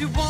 You want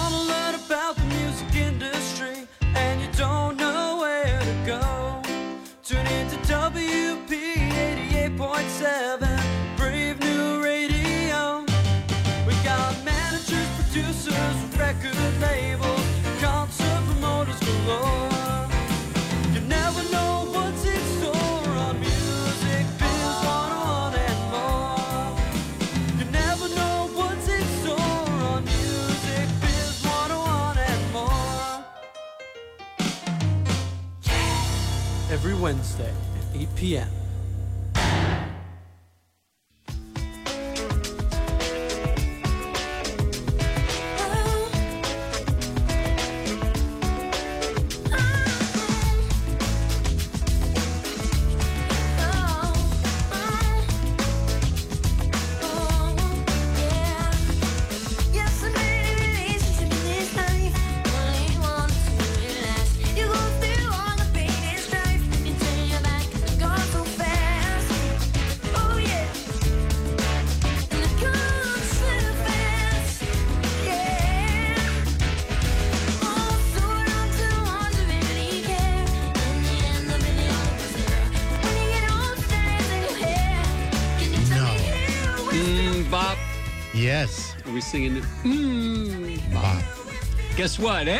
p.m. Singing? it? Mm, Bob. guess what? Ah!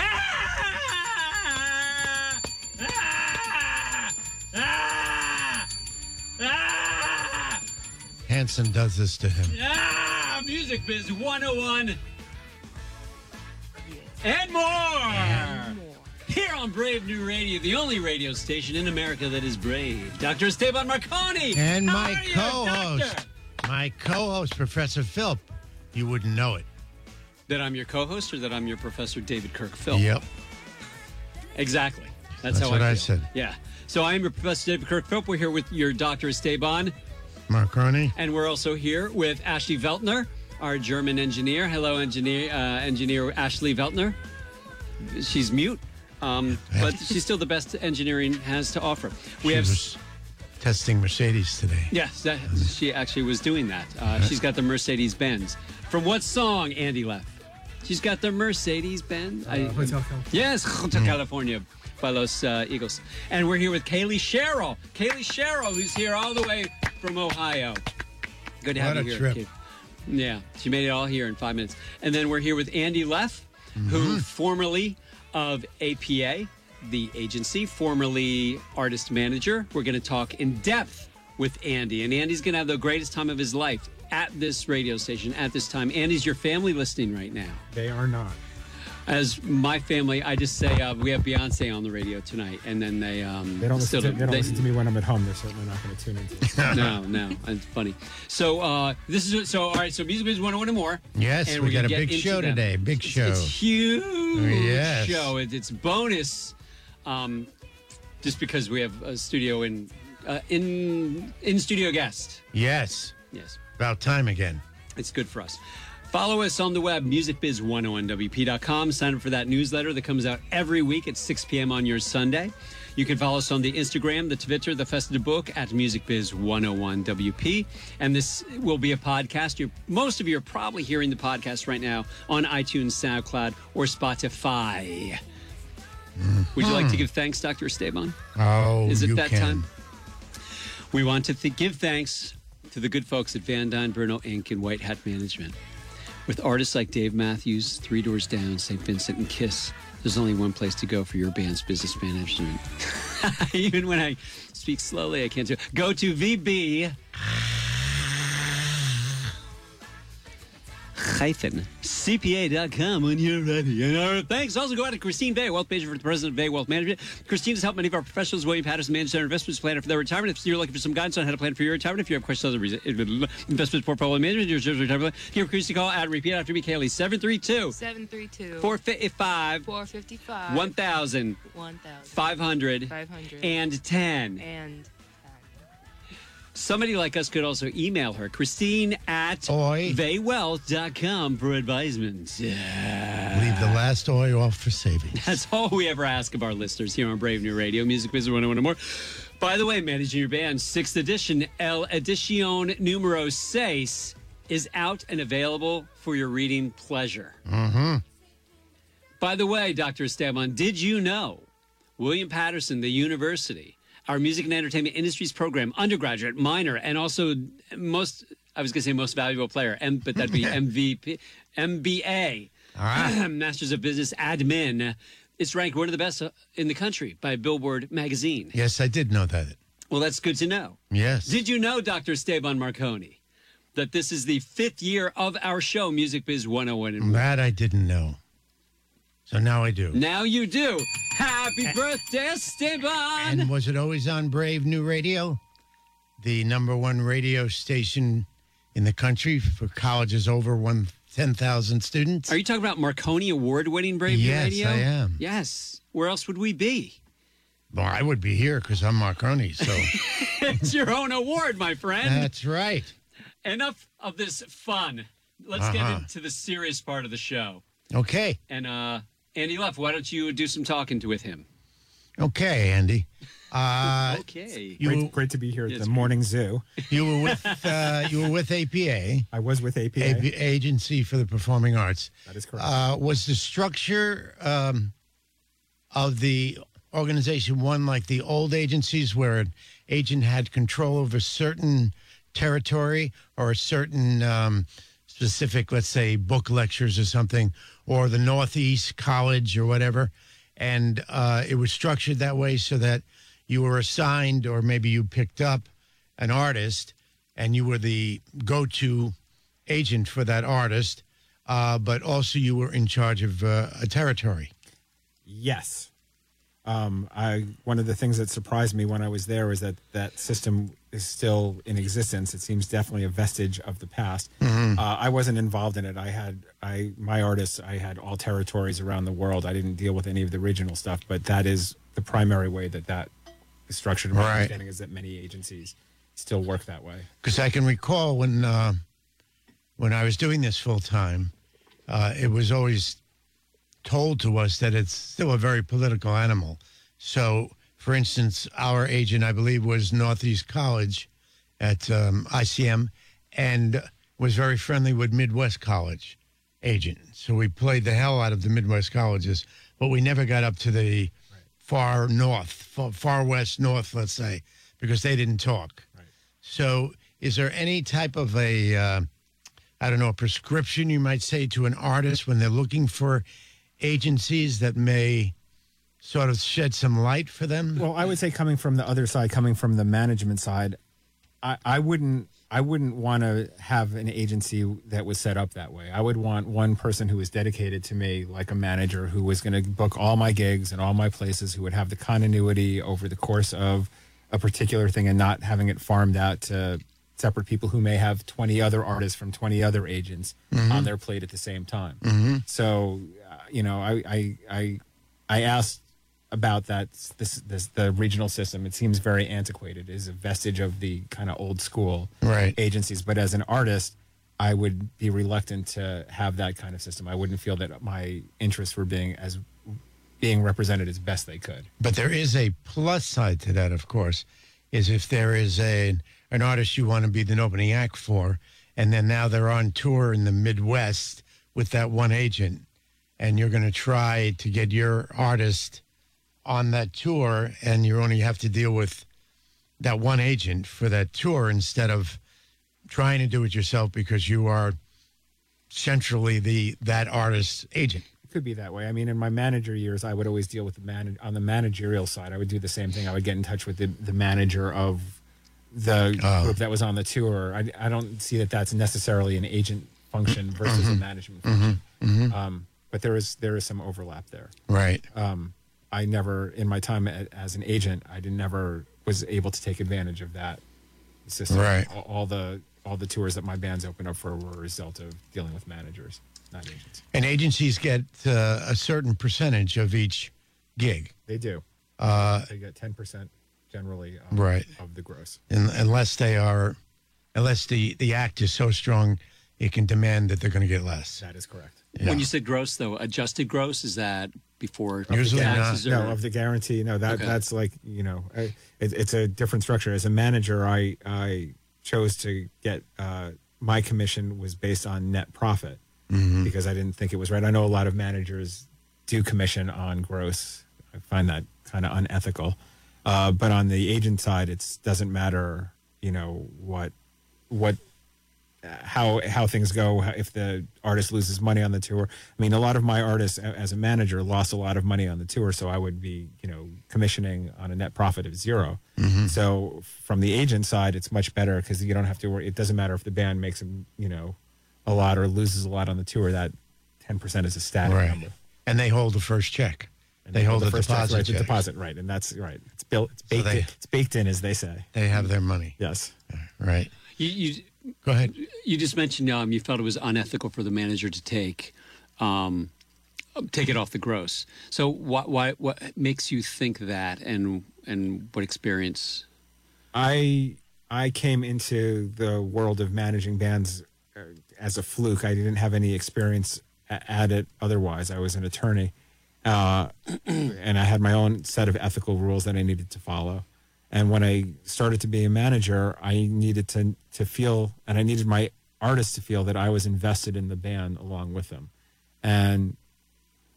Ah! Ah! Hanson does this to him. Ah! Music Biz 101 and more. Here on Brave New Radio, the only radio station in America that is brave. Dr. Esteban Marcone. And How my co-host, my co-host, Professor Philp. You wouldn't know it. That I'm your co-host or that I'm your Professor David Kirk Philp? Yep. Exactly. That's, That's how what I, I said. Yeah. So I am your Professor David Kirk Philp. We're here with your Dr. Esteban, Marcone. and we're also here with Ashley Veltner, our German engineer. Hello, engineer, uh, engineer Ashley Veltner. She's mute, um, but she's still the best engineering has to offer. We She have. was testing Mercedes today. Yes, that, she actually was doing that. Uh, she's got the Mercedes Benz. From what song, Andy Leff? She's got the Mercedes Benz. Uh, Hotel California. Yes. Hotel California by Los uh, Eagles. And we're here with Kaylee Sherrill. Kaylee Sherrill, who's here all the way from Ohio. Good to have What you a here. trip. Yeah, she made it all here in five minutes. And then we're here with Andy Leff, who formerly of APA, the agency, formerly artist manager. We're going to talk in depth with Andy. And Andy's going to have the greatest time of his life at this radio station at this time. And is your family listening right now. They are not. As my family, I just say uh, we have Beyonce on the radio tonight, and then they um, They don't still listen. To, they don't they- listen to me when I'm at home. They're certainly not going to tune into. it. no, no, it's funny. So uh, this is so all right. So music is one and more. Yes, and we got a big show them. today. Big It's- show. It's huge Yes. show. It, it's bonus, um, just because we have a studio in uh, in in studio guest. Yes. Yes. About time again. It's good for us. Follow us on the web, musicbiz101wp.com. Sign up for that newsletter that comes out every week at 6 p.m. on your Sunday. You can follow us on the Instagram, the Twitter, the Festa Book at musicbiz101wp. And this will be a podcast. You're, most of you are probably hearing the podcast right now on iTunes, SoundCloud, or Spotify. Mm-hmm. Would you like to give thanks, Dr. Esteban? Oh, Is it that can. time? We want to th- give thanks to the good folks at Van Bruno Inc. and White Hat Management. With artists like Dave Matthews, Three Doors Down, St. Vincent, and Kiss, there's only one place to go for your band's business management. Even when I speak slowly, I can't do it. Go to VB. CPA.com when you're ready. And our thanks also go out to Christine Bay, Wealth Manager for the President of Bay Wealth Management. Christine has helped many of our professionals. William Paterson managed their investments planner for their retirement. If you're looking for some guidance on how to plan for your retirement, if you have questions on the investment portfolio management, your retirement, give Christine a call at repeat after me, Kaylee, 732 732 455 455 1000 1000 500 500 and 10. and Somebody like us could also email her, Christine at Oi. baywealth.com for advisement. Leave the last oil off for savings. That's all we ever ask of our listeners here on Brave New Radio, Music Business 101 and more. By the way, managing your band, sixth edition, El Edición Numero Seis, is out and available for your reading pleasure. Mm-hmm. By the way, Dr. Esteban, did you know William Paterson, the university, our music and entertainment industries program, undergraduate, minor, and also most, I was going to say most valuable player, M, but that'd be MVP, MBA, All right. Masters of Business Admin. It's ranked one of the best uh, in the country by Billboard magazine. Yes, I did know that. Well, that's good to know. Yes. Did you know, Dr. Esteban Marcone, that this is the fifth year of our show, Music Biz 101 and that I didn't know. So now I do. Now you do. Happy birthday, Esteban! And was it always on Brave New Radio? The number one radio station in the country for colleges over one ten thousand students. Are you talking about Marconi award winning Brave New Radio? Yes, I am. Yes. Where else would we be? well, I would be here because I'm Marconi. So it's your own award, my friend. that's right. Enough of this fun. Let's get Uh-huh. into the serious part of the show. Okay. And uh Andy Leff, why don't you do some talking to with him? Okay, Andy. Uh, okay. you Great, great to be here at the great. morning zoo. you were with uh, you were with APA, I was with APA. AP, Agency for the Performing Arts. That is correct. Uh, was the structure um, of the organization one like the old agencies where an agent had control over certain territory or a certain um, specific, let's say, book lectures or something, or the Northeast College or whatever? And uh, it was structured that way so that you were assigned, or maybe you picked up an artist and you were the go to agent for that artist, uh, but also you were in charge of uh, a territory. Yes. Um, I one of the things that surprised me when I was there was that that system is still in existence. It seems definitely a vestige of the past. Uh, I wasn't involved in it. I had I my artists. I had all territories around the world. I didn't deal with any of the original stuff, but that is the primary way that that is structured. My Right. understanding is that many agencies still work that way. Because I can recall when uh, when I was doing this full time, uh, it was always told to us that it's still a very political animal. So, for instance, our agent, I believe, was Northeast College at um, ICM, and was very friendly with Midwest College agent. So we played the hell out of the Midwest colleges, but we never got up to the far north, far, far west north, let's say, because they didn't talk. So, is there any type of a, uh, I don't know, a prescription you might say to an artist when they're looking for agencies that may sort of shed some light for them? Well, I would say coming from the other side, coming from the management side, I, I wouldn't I wouldn't want to have an agency that was set up that way. I would want one person who was dedicated to me, like a manager who was going to book all my gigs and all my places, who would have the continuity over the course of a particular thing and not having it farmed out to separate people who may have 20 other artists from 20 other agents on their plate at the same time. So, uh, you know, I, I, I, I asked about that this this the regional system it seems very antiquated it is a vestige of the kind of old school Right. agencies. But as an artist i would be reluctant to have that kind of system. I wouldn't feel that my interests were being as being represented as best they could. But there is a plus side to that, of course, is if there is a an artist you want to be the opening act for, and then now they're on tour in the Midwest with that one agent, and you're going to try to get your artist on that tour, and you only have to deal with that one agent for that tour instead of trying to do it yourself because you are centrally the that artist's agent. it could be that way. I mean in my manager years i would always deal with the man on the managerial side. I would do the same thing. I would get in touch with the, the manager of the Oh. group that was on the tour. I, I don't see that that's necessarily an agent function versus a management function. Um, but there is there is some overlap there. Right. um, I never, in my time as an agent, I didn't never was able to take advantage of that system. Right. All, all the all the tours that my bands opened up for were a result of dealing with managers, not agents. And agencies get uh, a certain percentage of each gig, They do. uh, They get ten percent generally of, Right. of the gross. un- unless they are, unless the, the act is so strong, it can demand that they're going to get less. That is correct. When you said gross, though, adjusted gross, is that before Usually not. taxes? Or, No, of the guarantee. No, that Okay. that's like you know, I- it, it's a different structure. As a manager, I I chose to get uh, my commission was based on net profit Mm-hmm. because I didn't think it was right. I know a lot of managers do commission on gross. I find that kind of unethical. Uh, but on the agent side, it doesn't matter, you know, what what how how things go if the artist loses money on the tour. I mean, a lot of my artists as a manager lost a lot of money on the tour, so I would be you know commissioning on a net profit of 0 mm-hmm. So from the agent side, it's much better because you don't have to worry. It doesn't matter if the band makes you know a lot or loses a lot on the tour. That ten percent is a static Right. number. And they hold the first check. And they hold the, first check, deposit. right, the deposit, right, and that's right. It's built. It's baked. they- in, it's baked in, as they say. They have their money. Yes. Right. You, you Go ahead. you just mentioned um, you felt it was unethical for the manager to take um, take it off the gross. So why, why what makes you think that, and and what experience? I I came into the world of managing bands uh, as a fluke. I didn't have any experience at it otherwise. I was an attorney, uh, and I had my own set of ethical rules that I needed to follow. And when I started to be a manager, I needed to to feel, and I needed my artists to feel that I was invested in the band along with them. And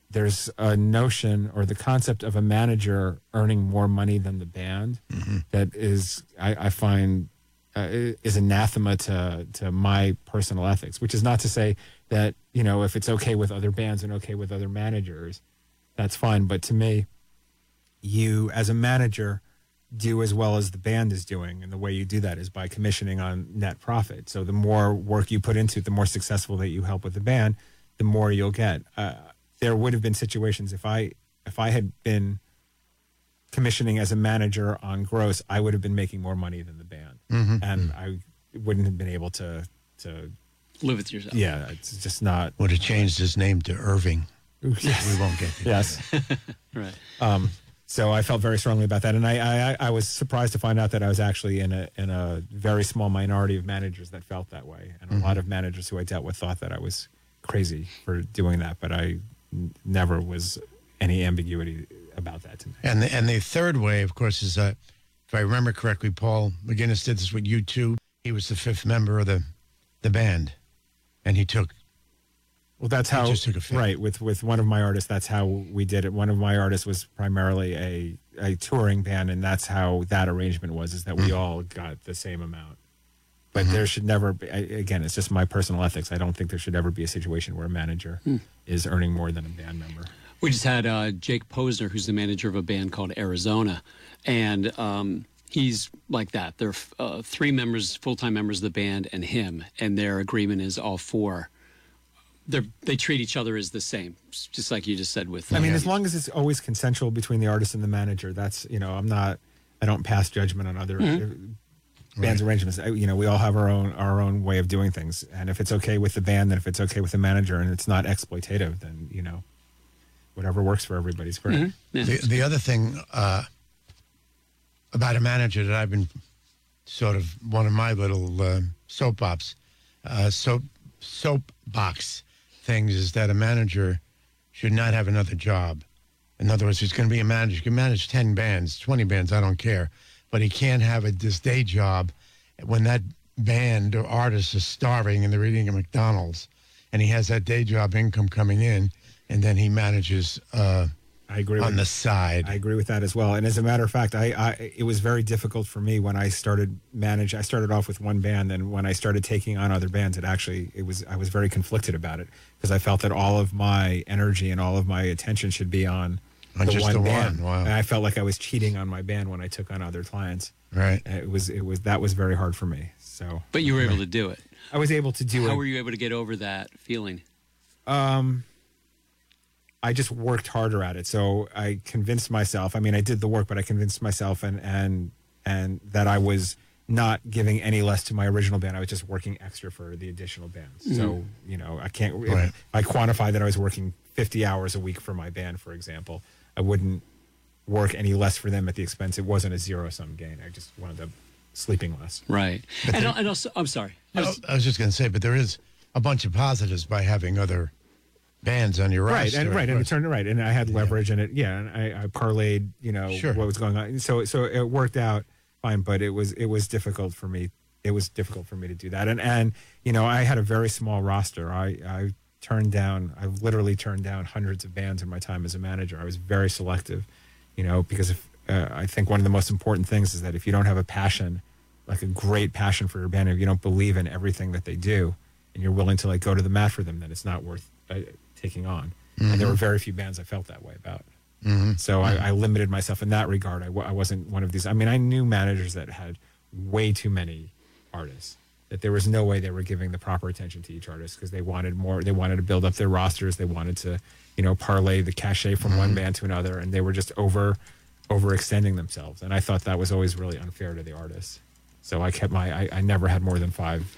there's a notion or the concept of a manager earning more money than the band that is I, I find uh, is anathema to to my personal ethics. Which is not to say that you know if it's okay with other bands and okay with other managers, that's fine. But to me, you as a manager do as well as the band is doing and the way you do that is by commissioning on net profit so the more work you put into it the more successful that you help with the band the more you'll get uh, there would have been situations if i if i had been commissioning as a manager on gross i would have been making more money than the band and i wouldn't have been able to to Live with yourself. yeah it's just not Would have changed his name to Irving. Yes. We won't get to yes Right. Um, so I felt very strongly about that, and I, I I was surprised to find out that I was actually in a in a very small minority of managers that felt that way, and a lot of managers who I dealt with thought that I was crazy for doing that, but I n- never was any ambiguity about that to me. And the, and the third way, of course, is uh, if I remember correctly, Paul McGuinness did this with U2. He was the fifth member of the the band, and he took Well, that's He how just took a fit. right with with one of my artists. That's how we did it. One of my artists was primarily a a touring band, and that's how that arrangement was. Is that we all got the same amount. But there should never be. I- Again, it's just my personal ethics. I don't think there should ever be a situation where a manager is earning more than a band member. We just had uh, Jake Posner, who's the manager of a band called Arizona, and um, he's like that. There are uh, three members, full-time members of the band, and him, and their agreement is all four. They they treat each other as the same, just like you just said with. I mean, uh, as long as it's always consensual between the artist and the manager, that's you know, I'm not, I don't pass judgment on other uh, bands arrangements. I- You know, we all have our own our own way of doing things, and if it's okay with the band, then if it's okay with the manager, and it's not exploitative, then you know, whatever works for everybody's great. yeah. The, the other thing uh, about a manager that I've been sort of one of my little uh, ops, uh, soap soapbox things is that a manager should not have another job. In other words, he's going to be a manager. He can manage ten bands, twenty bands. I don't care, but he can't have a this day job when that band or artist is starving and they're eating at McDonald's, and he has that day job income coming in, and then he manages. Uh, I agree on with the side. I agree with that as well. And as a matter of fact, I, I it was very difficult for me when I started manage. I started off with one band, and when I started taking on other bands, it actually it was I was very conflicted about it because I felt that all of my energy and all of my attention should be on, On just the band. one, wow. And I felt like I was cheating on my band when I took on other clients. right. And It was it was that was very hard for me. So but you were able to do it. I was able to do How it. How were you able to get over that feeling? Um, I just worked harder at it. So I convinced myself. I mean, I did the work, but I convinced myself and and and that I was not giving any less to my original band. I was just working extra for the additional bands. Mm. So you know, I can't. Right. I quantify that I was working 50 hours a week for my band, for example. I wouldn't work any less for them at the expense. It wasn't a zero sum gain. I just wound up sleeping less. Right. And, al- and also, I'm sorry. I I was- was, I was just going to say, but there is a bunch of positives by having other bands on your right and right and it turned right and i had leverage and it yeah and i, I parlayed you know Sure. what was going on so so it worked out fine but it was it was difficult for me it was difficult for me to do that and and you know i had a very small roster i i turned down. I've literally turned down hundreds of bands in my time as a manager. I was very selective, you know, because if uh, I think one of the most important things is that if you don't have a passion, like a great passion for your band, if you don't believe in everything that they do, and you're willing to like go to the mat for them, then it's not worth uh, taking on. And there were mm-hmm. very few bands I felt that way about. Mm-hmm. So I, mm-hmm. I limited myself in that regard. I, w- I wasn't one of these. I mean, I knew managers that had way too many artists. That there was no way they were giving the proper attention to each artist because they wanted more. They wanted to build up their rosters. They wanted to, you know, parlay the cachet from one band to another, and they were just over, overextending themselves. And I thought that was always really unfair to the artists. So I kept my. I, I never had more than five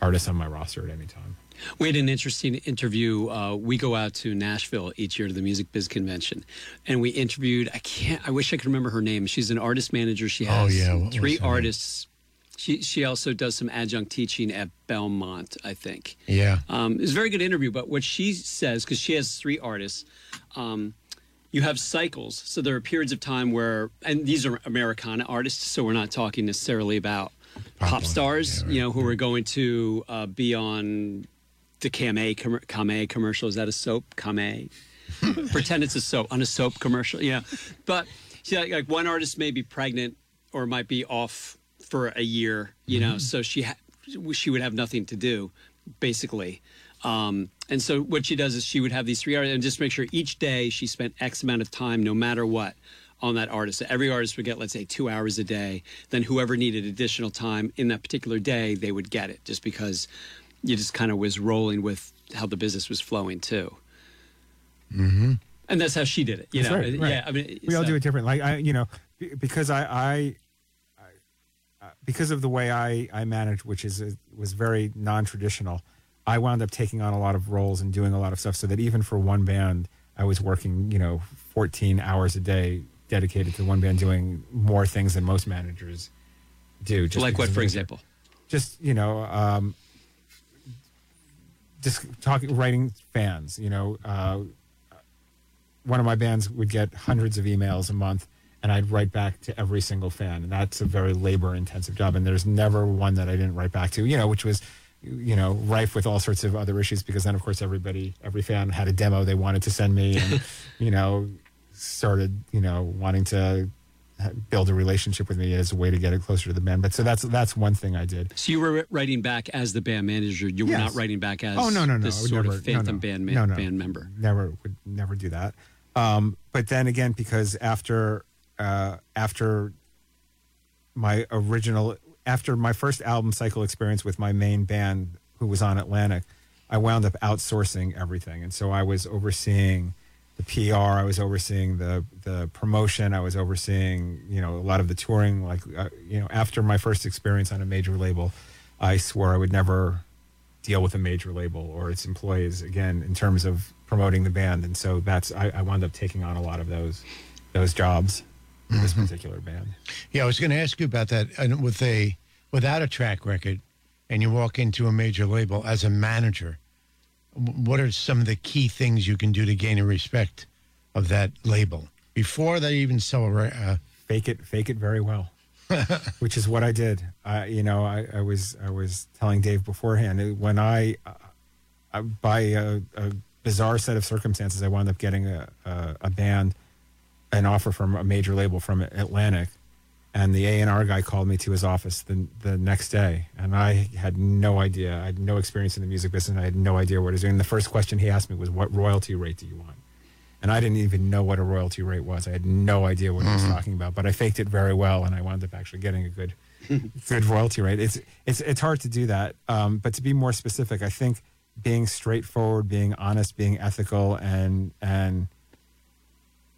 artists on my roster at any time. We had an interesting interview. Uh, we go out to Nashville each year to the Music Biz Convention, and we interviewed. I can't. I wish I could remember her name. She's an artist manager. She Oh, has yeah, three name? artists. She she also does some adjunct teaching at Belmont, I think. Yeah. Um, it was a very good interview. But what she says, because she has three artists, um, you have cycles. So there are periods of time where, and these are Americana artists, so we're not talking necessarily about pop, Pop stars, yeah, right. you know, who are going to uh, be on the Camay, com- Camay commercial. Is that a soap? Camay. Pretend it's a soap on a soap commercial. Yeah, but see, like, like one artist may be pregnant or might be off for a year. You know, so she ha- she would have nothing to do, basically. Um, and so what she does is she would have these three artists and just make sure each day she spent X amount of time, no matter what, on that artist. So every artist would get, let's say, two hours a day. Then whoever needed additional time in that particular day, they would get it, just because you just kind of was rolling with how the business was flowing too. Mm-hmm. And that's how she did it. You That's know, right, right. yeah. I mean, we all do it different. Like I, you know, because I, I, I uh, because of the way I I managed, which is was very non-traditional. I wound up taking on a lot of roles and doing a lot of stuff, so that even for one band, I was working, you know, 14 hours a day dedicated to one band, doing more things than most managers do. Just like what, for example? just you know um just talking writing fans you know uh one of my bands would get hundreds of emails a month and i'd write back to every single fan and that's a very labor intensive job and there's never one that i didn't write back to you know which was you know rife with all sorts of other issues because then of course everybody every fan had a demo they wanted to send me and you know started you know wanting to build a relationship with me as a way to get it closer to the band but so that's that's one thing i did So you were writing back as the band manager. You were Yes. not writing back as oh no no no this sort never, of phantom no, no. band ma- no, no. band member. Never would never do that. Um, but then again, because after uh, after my original after my first album cycle experience with my main band who was on Atlantic, I wound up outsourcing everything, and so I was overseeing the PR, I was overseeing the the promotion, I was overseeing you know a lot of the touring. Like uh, you know, after my first experience on a major label, I swore I would never deal with a major label or its employees again in terms of promoting the band, and so that's I, I wound up taking on a lot of those those jobs in this particular band. Yeah, I was going to ask you about that. And with a without a track record, and you walk into a major label as a manager, what are some of the key things you can do to gain the respect of that label before they even sell a? Uh, fake it fake it very well which is what i did I you know I, I was i was telling dave beforehand uh, when i, uh, I by a, a bizarre set of circumstances i wound up getting a, a, a band an offer from a major label from atlantic and the A&R guy called me to his office the, the next day. And I had no idea. I had no experience in the music business. I had no idea what I was doing. The first question he asked me was what royalty rate do you want? And I didn't even know what a royalty rate was. I had no idea what he was talking about, but I faked it very well, and I wound up actually getting a good, good royalty rate. It's it's it's hard to do that, um, but to be more specific, I think being straightforward, being honest, being ethical, and and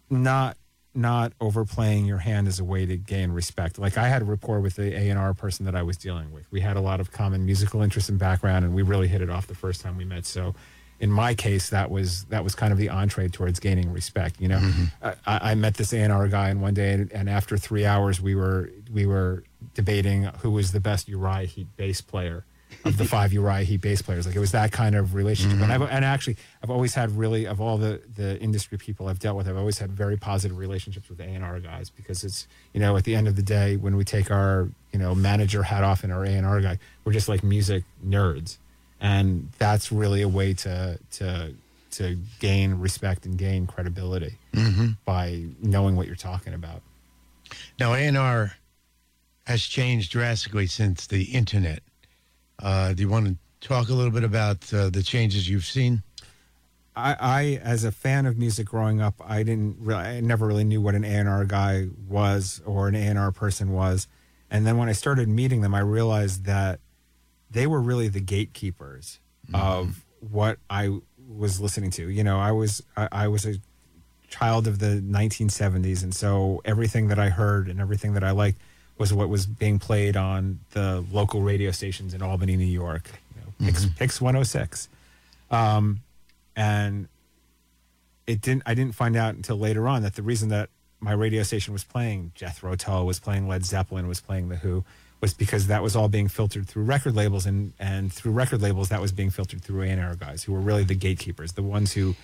not not overplaying your hand as a way to gain respect. Like I had a rapport with the A and R person that I was dealing with. We had a lot of common musical interests and background, and we really hit it off the first time we met. So, in my case, that was that was kind of the entree towards gaining respect. You know, mm-hmm. I, I met this A and R guy, and one day, and after three hours, we were we were debating who was the best Uriah Heep bass player of the five Uriah Heep bass players. Like it was that kind of relationship. And mm-hmm. I've and actually I've always had really of all the the industry people I've dealt with, I've always had very positive relationships with A and R guys because it's you know at the end of the day when we take our you know manager hat off and our A and R guy, we're just like music nerds. and that's really a way to to to gain respect and gain credibility mm-hmm. by knowing what you're talking about. Now, A&R has changed drastically since the internet. Uh, do you want to talk a little bit about uh, the changes you've seen? I, I, as a fan of music growing up, I didn't really, I never really knew what an A&R guy was or an A&R person was. And then when I started meeting them, I realized that they were really the gatekeepers of what I was listening to. You know, I was, I, I was a child of the 1970s. And so everything that I heard and everything that I liked was what was being played on the local radio stations in Albany, New York. You know, PYX, mm-hmm. PYX 106 um, and it didn't i didn't find out until later on that the reason that my radio station was playing jethro tull was playing led zeppelin was playing the who was because that was all being filtered through record labels and and through record labels that was being filtered through A&R guys who were really the gatekeepers the ones who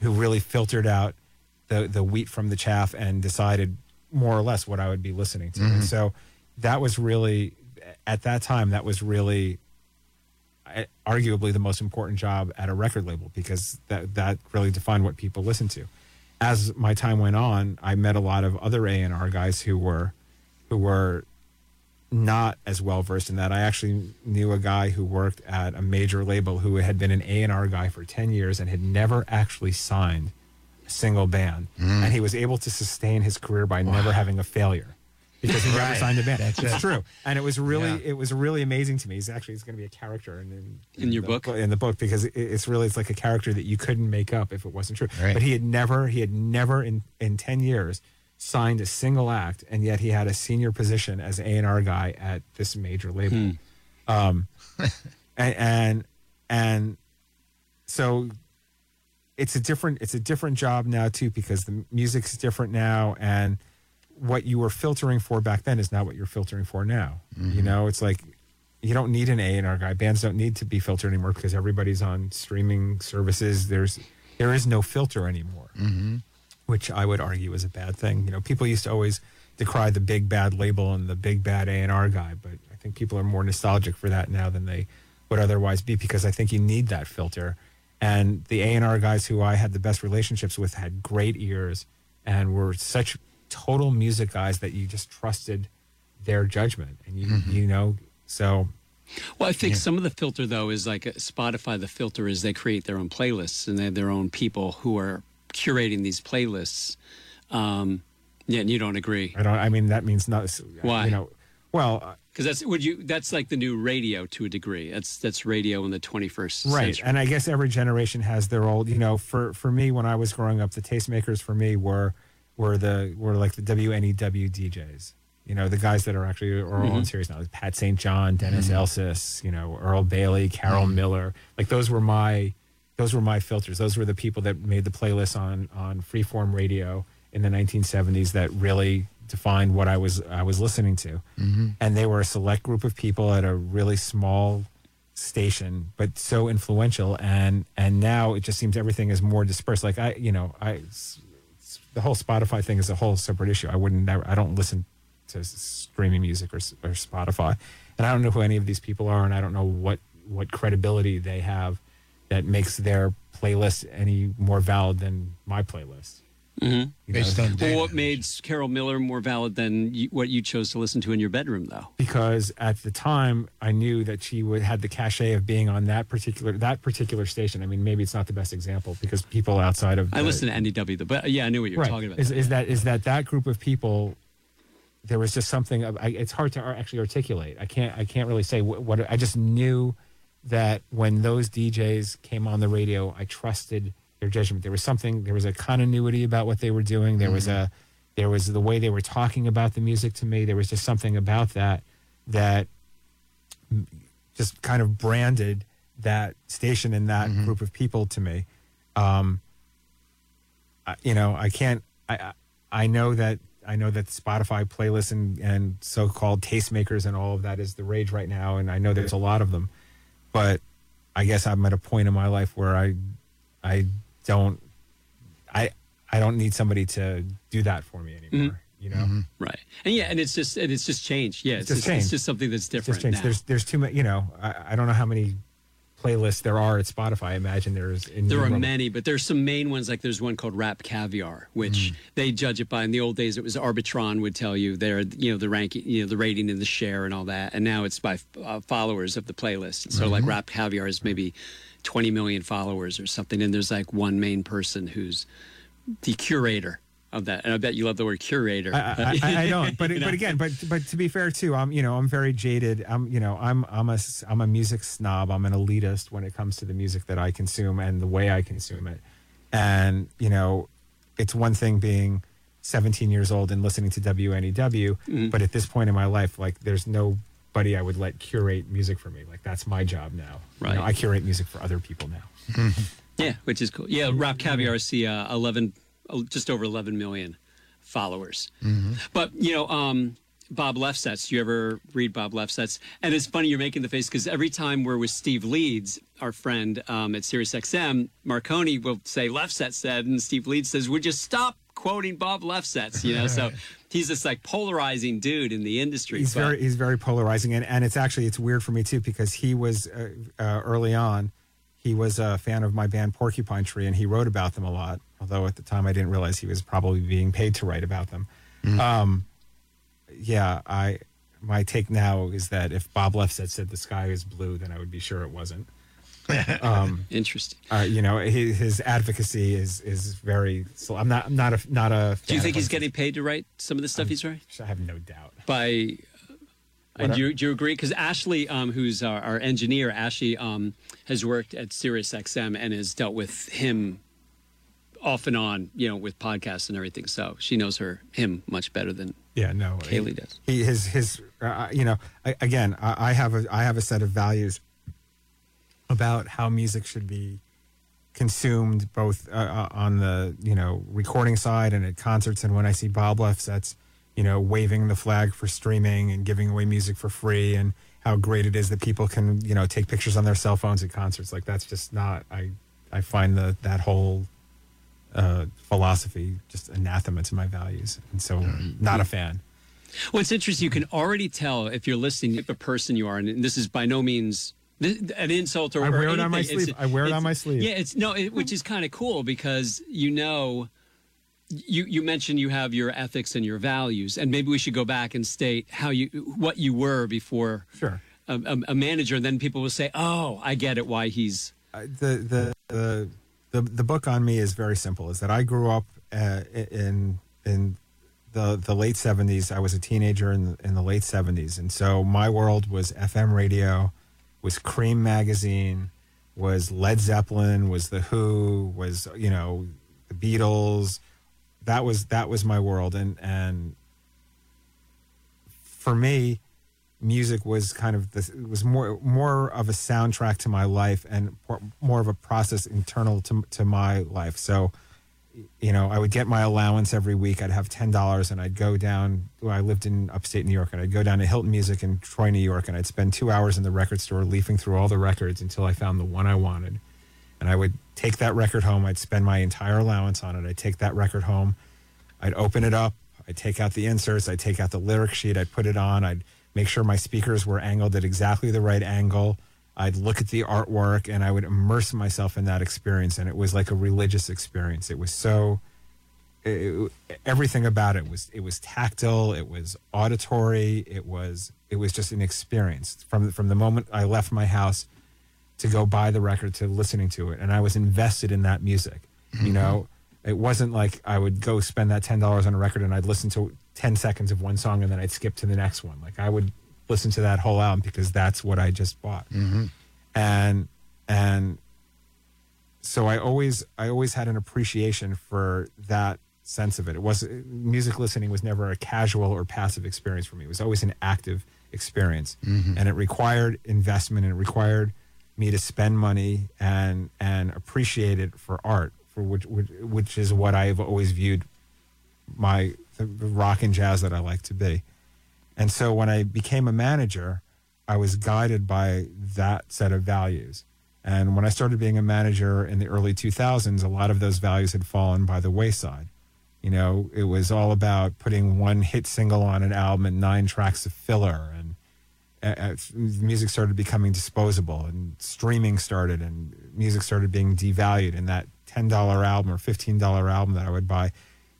who really filtered out the the wheat from the chaff and decided more or less what I would be listening to and mm-hmm. so that was really at that time that was really arguably the most important job at a record label because that that really defined what people listened to. As my time went on, I met a lot of other A and R guys who were who were not as well versed in that. I actually knew a guy who worked at a major label who had been an A and R guy for ten years and had never actually signed single band, and he was able to sustain his career by never having a failure because he never Right. signed a band. That's it's it. true, and it was really Yeah. it was really amazing to me. He's actually he's going to be a character in, in, In your the book? in the book because it, it's really it's like a character that you couldn't make up if it wasn't true. Right. But he had never he had never in in ten years signed a single act, and yet he had a senior position as A and R guy at this major label. Um, and and and so it's a different it's a different job now too because the music's different now and what you were filtering for back then is not what you're filtering for now. You mm-hmm. know it's like you don't need an A&R guy. Bands don't need to be filtered anymore because everybody's on streaming services. There's there is no filter anymore mm-hmm. which I would argue is a bad thing. You know people used to always decry the big bad label and the big bad A&R guy but I think people are more nostalgic for that now than they would otherwise be because I think you need that filter and the A&R guys who I had the best relationships with had great ears and were such total music guys that you just trusted their judgment and you you know so Well, I think some of the filter though is like uh, Spotify. The filter is they create their own playlists and they have their own people who are curating these playlists. Um, yeah, and you don't agree I don't I mean that means not Why? you know well uh, because that's would you that's like the new radio to a degree. That's that's radio in the 21st right century. and i guess every generation has their old you know for for me when i was growing up the tastemakers for me were were the were like the wnew djs you know the guys that are actually are all mm-hmm. in series now like pat st john dennis mm-hmm. elsas you know earl bailey carol mm-hmm. miller. Like those were my those were my filters. Those were the people that made the playlists on on freeform radio in the 1970s that really defined what i was i was listening to. Mm-hmm. And they were a select group of people at a really small station but so influential. And and now it just seems everything is more dispersed. Like i you know i s- s- the whole spotify thing is a whole separate issue. I wouldn't never i don't listen to streaming music or, or spotify. And i don't know who any of these people are and i don't know what what credibility they have that makes their playlist any more valid than my playlist Mhm. Based on Well, data. what made Carol Miller more valid than you, what you chose to listen to in your bedroom, though? because at the time I knew that she would had the cachet of being on that particular that particular station. I mean, maybe it's not the best example because people outside of I the- listen to NEW, though, but yeah, I knew what you were right talking about. is, is that is that that group of people. There was just something. I, it's hard to actually articulate. I can't. I can't really say what, what. I just knew that when those DJs came on the radio, I trusted their judgment. There was something. There was a continuity about what they were doing. There was a. There was the way they were talking about the music to me. There was just something about that that just kind of branded that station and that group of people to me. Um, I- you know, I can't. I I I know that I know that Spotify playlists and and so-called tastemakers and all of that is the rage right now, and I know there's a lot of them, but I guess I'm at a point in my life where I I don't I I don't need somebody to do that for me mm-hmm. anymore. You know. Mm-hmm. right, and yeah, and it's just and it's just changed. Yeah, it's, just just, it's just something that's It's different just changed. now. There's there's too many. You know, I, I don't know how many playlists there are at Spotify. I imagine there's in There are many, but there's some main ones. Like there's one called Rap Caviar, which Mm. they judge it by. In the old days, it was Arbitron would tell you their, you know, the ranking, you know, the rating and the share and all that. And now it's by uh, followers of the playlist. So Mm-hmm. like Rap Caviar is maybe 20 million followers or something, and there's like one main person who's the curator of that. And I bet you love the word curator. I, I, I, I don't, but You know? but again, but but to be fair too, I'm you know I'm very jaded. I'm you know I'm I'm a s- I'm a music snob. I'm an elitist when it comes to the music that I consume and the way I consume it. And you know, it's one thing being 17 years old and listening to WNEW, Mm-hmm. but at this point in my life, like there's nobody I would let curate music for me. Like that's my job now. You know, Right. I curate music for other people now. Yeah, which is cool. Yeah, Rap Caviar see uh, eleven, uh, just over eleven million followers. But you know, um, Bob Lefsetz. Do you ever read Bob Lefsetz? And it's funny you're making the face because every time we're with Steve Leeds, our friend um, at SiriusXM, Marcone will say Lefsetz said, and Steve Leeds says, "Would you stop quoting Bob Lefsetz?" You know, so he's this like polarizing dude in the industry. He's but- very he's very polarizing, and, and it's actually it's weird for me too because he was uh, uh, early on, he was a fan of my band Porcupine Tree, and he wrote about them a lot. Although at the time I didn't realize he was probably being paid to write about them. Um, yeah, I my take now is that if Bob Lefsetz said the sky is blue, then I would be sure it wasn't. interesting. Uh, you know, his, his advocacy is is very. So I'm not I'm not a not a. Do you think he's getting paid to write some of the stuff he's writing? I have no doubt. by and do you, do you agree because ashley um, who's our, our engineer ashley um, has worked at SiriusXM and has dealt with him off and on you know with podcasts and everything so she knows her him much better than Yeah, no. Kaylee does. He his his uh, you know I, again I, I have a I have a set of values about how music should be consumed both uh, uh, on the you know recording side and at concerts and when I see Bob Lefsetz you know waving the flag for streaming and giving away music for free and how great it is that people can you know take pictures on their cell phones at concerts like that's just not I I find the that whole uh, philosophy just anathema to my values and so not a fan well it's interesting you can already tell if you're listening if the person you are and this is by no means an insult or I or wear it on my anything. It's- sleeve. I wear it on my sleeve. yeah it's no it, which is kind of cool because you know you you mentioned you have your ethics and your values and maybe we should go back and state how you what you were before Sure. a, a, a manager and then people will say oh i get it why he's Uh, the, the the the the book on me is very simple. Is that I grew up uh, in in the the late seventies. I was a teenager in the, in the late seventies, and so my world was FM radio, was Creem magazine, was Led Zeppelin, was the Who, was you know the Beatles. That was that was my world, and and for me, music was kind of this was more more of a soundtrack to my life and more of a process internal to to my life so you know i would get my allowance every week i'd have $10 and i'd go down i lived in upstate new york and i'd go down to hilton music in troy new york and i'd spend two hours in the record store leafing through all the records until i found the one i wanted and i would take that record home i'd spend my entire allowance on it i'd take that record home I'd open it up. I'd take out the inserts. I'd take out the lyric sheet. I'd put it on. I'd make sure my speakers were angled at exactly the right angle. I'd look at the artwork and I would immerse myself in that experience. And it was like a religious experience. It was so, it, everything about it was, it was tactile. It was auditory. It was, it was just an experience from, from the moment I left my house to go buy the record to listening to it and i was invested in that music you mm-hmm. know it wasn't like i would go spend that $10 on a record and i'd listen to 10 seconds of one song and then i'd skip to the next one. Like i would listen to that whole album because that's what i just bought. Mm-hmm. And and so i always i always had an appreciation for that sense of it. It was music listening was never a casual or passive experience for me. It was always an active experience. Mm-hmm. And it required investment and it required me to spend money and and appreciate it for art for which which, which is what i've always viewed my the, rock and jazz that i like to be and so when I became a manager, I was guided by that set of values. And when I started being a manager in the early 2000s, a lot of those values had fallen by the wayside. You know, it was all about putting one hit single on an album and nine tracks of filler and uh, uh, music started becoming disposable, and streaming started, and music started being devalued, and that ten dollar album or fifteen dollar album that I would buy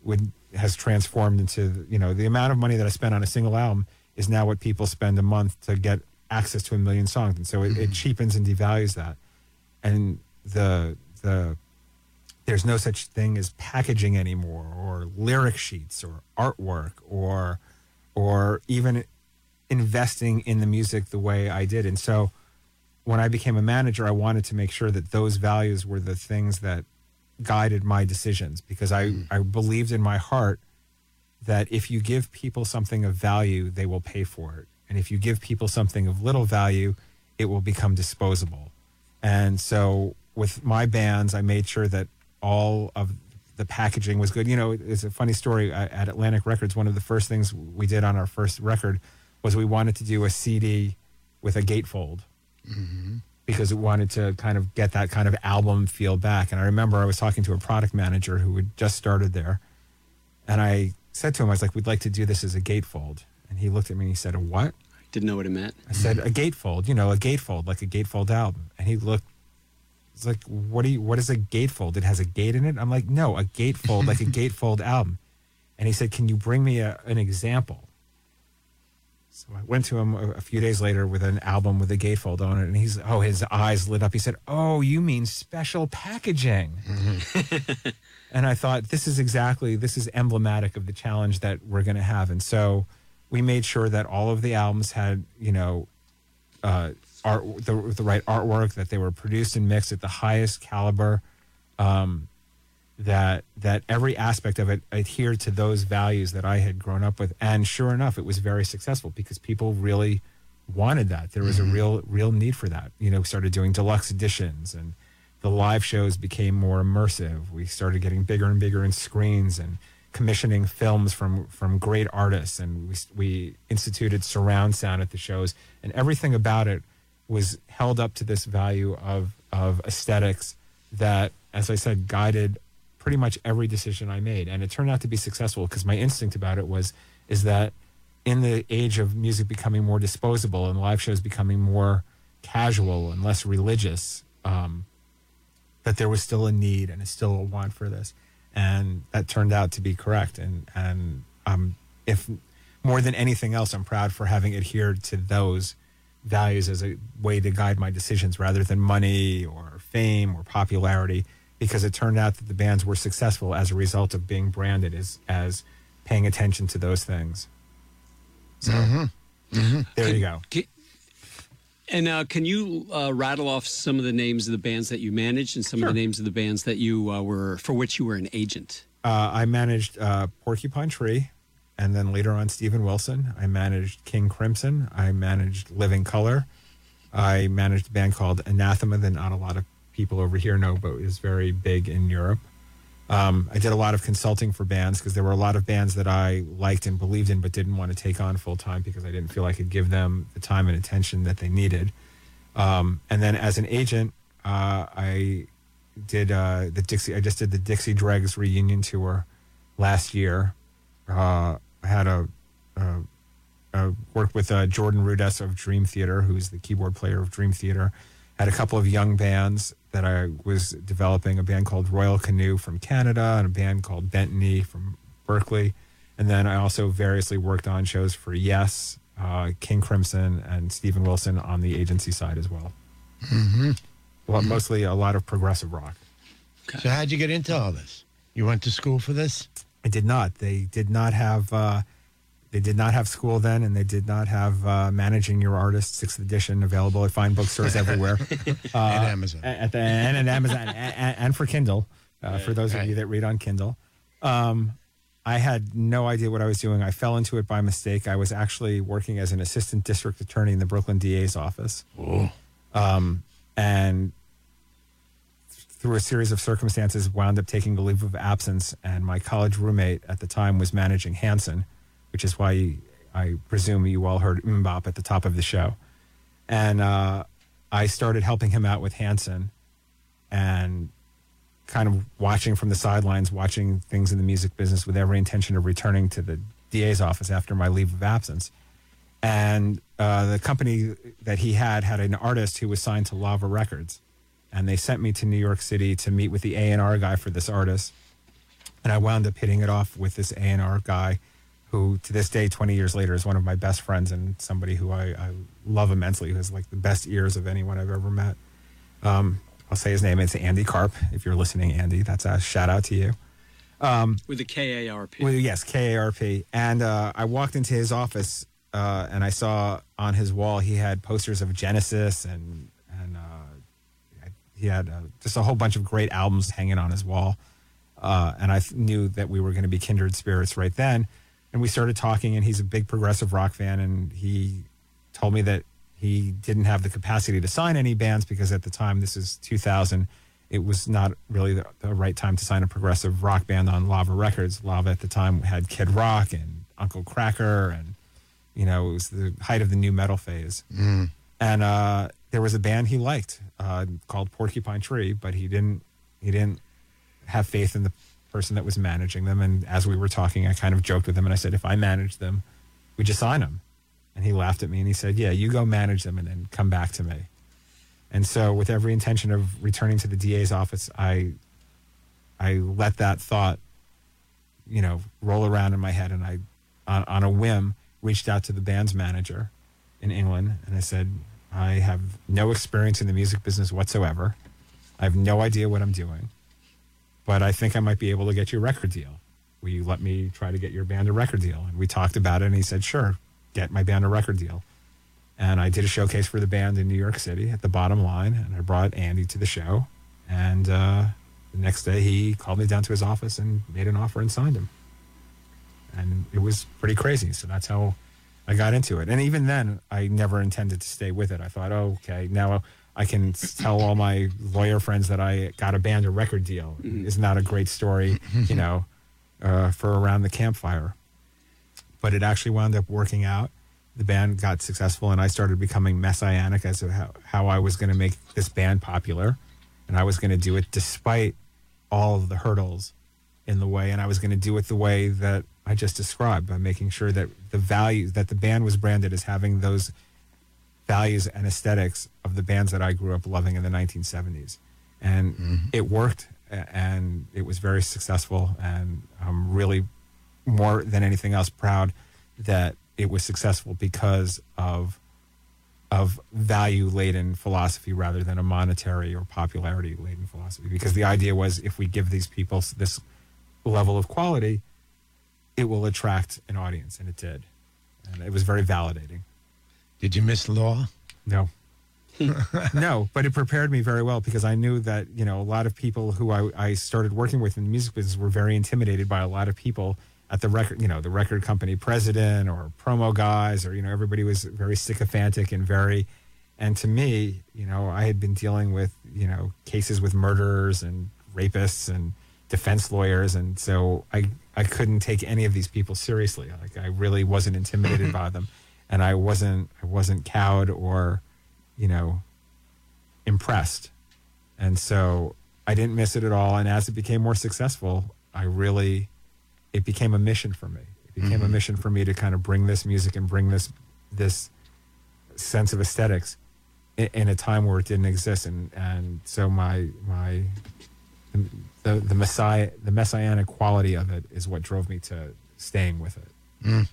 would has transformed into you know the amount of money that I spent on a single album is now what people spend a month to get access to a million songs, and so it, it mm-hmm. cheapens and devalues that, and the the there's no such thing as packaging anymore or lyric sheets or artwork or or even investing in the music the way I did. And so when I became a manager, I wanted to make sure that those values were the things that guided my decisions because I, mm. I believed in my heart that if you give people something of value, they will pay for it. And if you give people something of little value, it will become disposable. And so with my bands, I made sure that all of the packaging was good. You know, it's a funny story. At Atlantic Records, one of the first things we did on our first record was we wanted to do a CD with a gatefold mm-hmm. Because it wanted to kind of get that kind of album feel back. And I remember I was talking to a product manager who had just started there. And I said to him, I was like, we'd like to do this as a gatefold. And he looked at me and he said, a what? I didn't know what it meant. I said, a gatefold, you know, a gatefold, like a gatefold album. And he looked, he's like, what do you, what is a gatefold? It has a gate in it? I'm like, no, a gatefold, like a gatefold album. And he said, can you bring me a, an example? So I went to him a, a few days later with an album with a gatefold on it. And he's, oh, his eyes lit up. He said, oh, you mean special packaging. and I thought, this is exactly, this is emblematic of the challenge that we're going to have. And so we made sure that all of the albums had, you know, uh, art, the, the right artwork, that they were produced and mixed at the highest caliber, um, that that every aspect of it adhered to those values that I had grown up with. And sure enough, it was very successful because people really wanted that. There was a mm-hmm. real real need for that. You know, we started doing deluxe editions and the live shows became more immersive. We started getting bigger and bigger in screens and commissioning films from from great artists and we we instituted surround sound at the shows and everything about it was held up to this value of of aesthetics that as I said guided pretty much every decision I made. And it turned out to be successful because my instinct about it was is that in the age of music becoming more disposable and live shows becoming more casual and less religious um, that there was still a need and it's still a want for this. And that turned out to be correct. And and um if more than anything else i'm proud for having adhered to those values as a way to guide my decisions rather than money or fame or popularity because it turned out that the bands were successful as a result of being branded as as paying attention to those things so there you go Can- And uh, can you uh, rattle off some of the names of the bands that you managed and some of the names of the bands that you uh, were for which you were an agent? Uh, I managed uh, Porcupine Tree, and then later on Steven Wilson. I managed King Crimson. I managed Living Colour. I managed a band called Anathema that not a lot of people over here know, but is very big in Europe. Um, I did a lot of consulting for bands because there were a lot of bands that I liked and believed in, but didn't want to take on full time because I didn't feel I could give them the time and attention that they needed. Um, and then as an agent, uh, I did uh, the Dixie. I just did the Dixie Dregs reunion tour last year. Uh, I had a, a, a worked with uh, Jordan Rudess of Dream Theater, who's the keyboard player of Dream Theater. Had a couple of young bands that I was developing. A band called Royal Canoe from Canada, and a band called Bentony from Berkeley. And then I also variously worked on shows for Yes, uh, King Crimson, and Steven Wilson on the agency side as well. Mm-hmm. Well, mostly a lot of progressive rock. So how'd you get into all this? You went to school for this? I did not. They did not have. Uh, they did not have school then, and they did not have uh, managing your artist sixth edition available at fine bookstores everywhere, uh, and Amazon. at the and at Amazon and, and, for Kindle. Uh, for those of you that read on Kindle, um, I had no idea what I was doing. I fell into it by mistake. I was actually working as an assistant district attorney in the Brooklyn DA's office, um, and through a series of circumstances, wound up taking a leave of absence. And my college roommate at the time was managing Hanson, which is why I presume you all heard MMMBop at the top of the show. And uh, I started helping him out with Hanson and kind of watching from the sidelines, watching things in the music business with every intention of returning to the DA's office after my leave of absence. and uh, the company that he had had an artist who was signed to Lava Records, and they sent me to New York City to meet with the A and R guy for this artist, and I wound up hitting it off with this A and R guy, who to this day, twenty years later, is one of my best friends and somebody who I, I love immensely, who has like the best ears of anyone I've ever met. Um, I'll say his name. It's Andy Karp. If you're listening, Andy, that's a shout out to you. With the K A R P. Well, yes, K A R P. And uh, I walked into his office uh, and I saw on his wall he had posters of Genesis and and uh, he had uh, just a whole bunch of great albums hanging on his wall. Uh, and I knew that we were going to be kindred spirits right then. And we started talking, and he's a big progressive rock fan, and he told me that he didn't have the capacity to sign any bands because at the time, this is 2000, it was not really the, the right time to sign a progressive rock band on Lava Records. Lava at the time had Kid Rock and Uncle Kracker, and you know it was the height of the nu metal phase. And uh, there was a band he liked uh, called Porcupine Tree, but he didn't he didn't have faith in the person that was managing them. And as we were talking, I kind of joked with him and I said, if I manage them, we just sign them. And he laughed at me and he said, yeah, you go manage them and then come back to me. And so, with every intention of returning to the DA's office, I, I let that thought, you know, roll around in my head, and I, on, on a whim, reached out to the band's manager in England, and I said, I have no experience in the music business whatsoever. I have no idea what I'm doing, but I think I might be able to get you a record deal. Will you let me try to get your band a record deal? And we talked about it, and he said, sure, get my band a record deal. And I did a showcase for the band in New York City at the bottom line, and I brought Andy to the show. And uh, the next day, he called me down to his office and made an offer and signed him. And it was pretty crazy. So that's how I got into it. And even then, I never intended to stay with it. I thought, oh, okay, now I can tell all my lawyer friends that I got a band a record deal. Isn't that a great story, you know, uh, for around the campfire? But it actually wound up working out. The band got successful, and I started becoming messianic as to how, how I was going to make this band popular. And I was going to do it despite all of the hurdles in the way and I was going to do it the way that I just described by making sure that the value that the band was branded as having those values and aesthetics of the bands that I grew up loving in the 1970s. And mm-hmm. it worked and it was very successful and I'm really more than anything else proud that it was successful because of of value laden philosophy rather than a monetary or popularity laden philosophy. Because the idea was if we give these people this level of quality, it will attract an audience, and it did. And it was very validating. Did you miss law? No. no, but it prepared me very well because I knew that, you know, a lot of people who I, I started working with in the music business were very intimidated by a lot of people at the record, you know, the record company president or promo guys or, you know, everybody was very sycophantic and very, and to me, you know, I had been dealing with, you know, cases with murderers and rapists and defense lawyers. And so I, I couldn't take any of these people seriously. Like I really wasn't intimidated by them. And I wasn't, I wasn't cowed or, you know, impressed. And so I didn't miss it at all. And as it became more successful, I really, it became a mission for me. It became a mm-hmm. mission for me to kind of bring this music and bring this, this sense of aesthetics in, in a time where it didn't exist. And, and so my, my, the, the messiah, the messianic quality of it is what drove me to staying with it. Mm.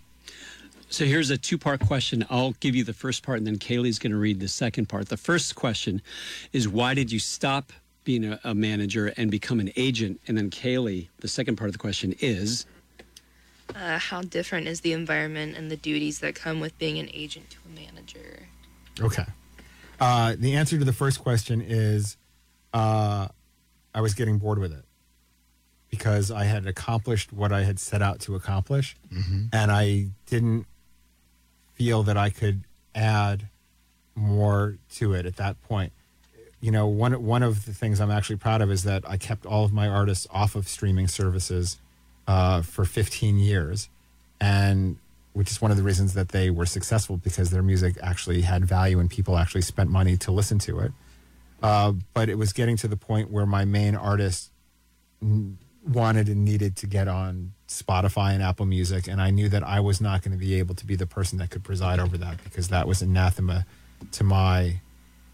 So here's a two part question. I'll give you the first part, and then Kaylee's going to read the second part. The first question is why did you stop being a, a manager and become an agent? And then Kaylee, the second part of the question is Uh, how different is the environment and the duties that come with being an agent to a manager? Okay. Uh, the answer to the first question is uh, I was getting bored with it because I had accomplished what I had set out to accomplish, and I didn't feel that I could add more to it at that point. You know, one one of the things I'm actually proud of is that I kept all of my artists off of streaming services uh, for 15 years, and which is one of the reasons that they were successful because their music actually had value and people actually spent money to listen to it. Uh, but it was getting to the point where my main artists n- wanted and needed to get on Spotify and Apple Music, and I knew that I was not going to be able to be the person that could preside over that because that was anathema to my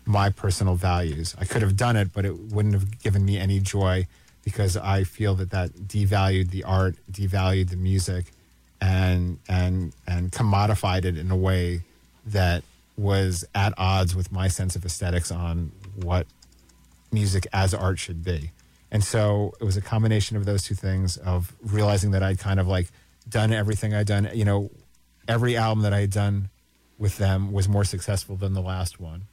my personal values. I could have done it, but it wouldn't have given me any joy because I feel that that devalued the art, devalued the music, and and and commodified it in a way that was at odds with my sense of aesthetics on what music as art should be. And so it was a combination of those two things of realizing that I'd kind of like done everything I'd done. You know, every album that I had done with them was more successful than the last one,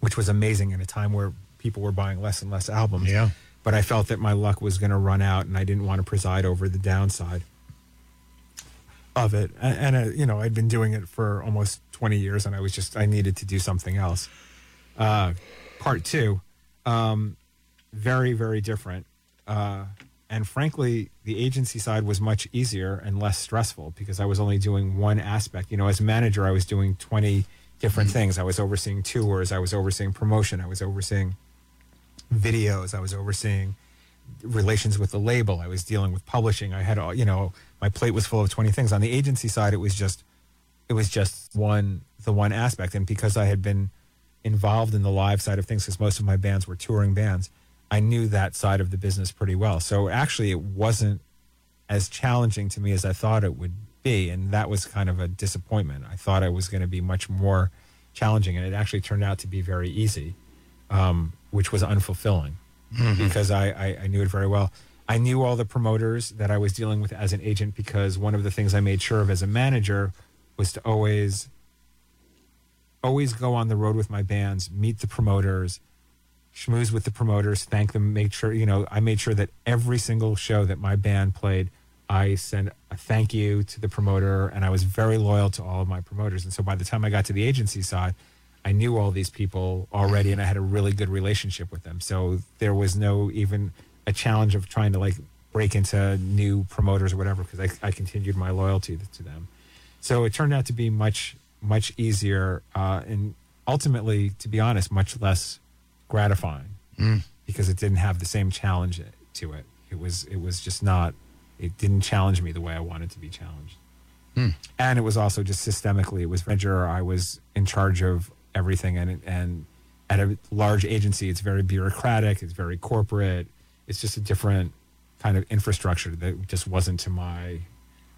which was amazing in a time where people were buying less and less albums. Yeah. But I felt that my luck was going to run out and I didn't want to preside over the downside of it. And, and uh, you know, I'd been doing it for almost 20 years and I was just, I needed to do something else. Uh, part two, um, very, very different. Uh, and frankly, the agency side was much easier and less stressful because I was only doing one aspect. You know, as manager, I was doing 20 different things. I was overseeing tours, I was overseeing promotion, I was overseeing videos, I was overseeing relations with the label, I was dealing with publishing. I had, all you know, my plate was full of 20 things. On the agency side, it was just, it was just one, the one aspect. And because I had been involved in the live side of things, because most of my bands were touring bands, I knew that side of the business pretty well. So actually, it wasn't as challenging to me as I thought it would be. And that was kind of a disappointment. I thought it was going to be much more challenging, and it actually turned out to be very easy, um, which was unfulfilling because I, I, I knew it very well. I knew all the promoters that I was dealing with as an agent because one of the things I made sure of as a manager was to always always go on the road with my bands, meet the promoters, schmooze with the promoters, thank them, make sure, you know, I made sure that every single show that my band played, I sent a thank you to the promoter and I was very loyal to all of my promoters. And so by the time I got to the agency side, I knew all these people already and I had a really good relationship with them. So there was no even a challenge of trying to like break into new promoters or whatever because I, I continued my loyalty to them. So it turned out to be much, much easier uh, and ultimately, to be honest, much less gratifying mm. because it didn't have the same challenge to it. It was, it was just not, it didn't challenge me the way I wanted to be challenged. Mm. And it was also just systemically, it was manager. I was in charge of everything. And, and at a large agency, it's very bureaucratic, it's very corporate. It's just a different kind of infrastructure that just wasn't to my,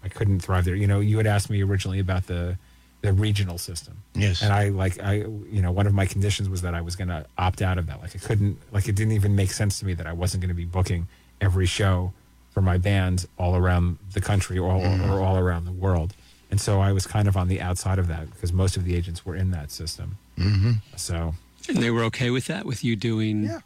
I couldn't thrive there. You know, you had asked me originally about the, the regional system. Yes. And I like I you know one of my conditions was that I was going to opt out of that. Like I couldn't like it didn't even make sense to me that I wasn't going to be booking every show for my band all around the country or, or all around the world. And so I was kind of on the outside of that because most of the agents were in that system. Mm-hmm. So And they were okay with that, with you doing. yeah,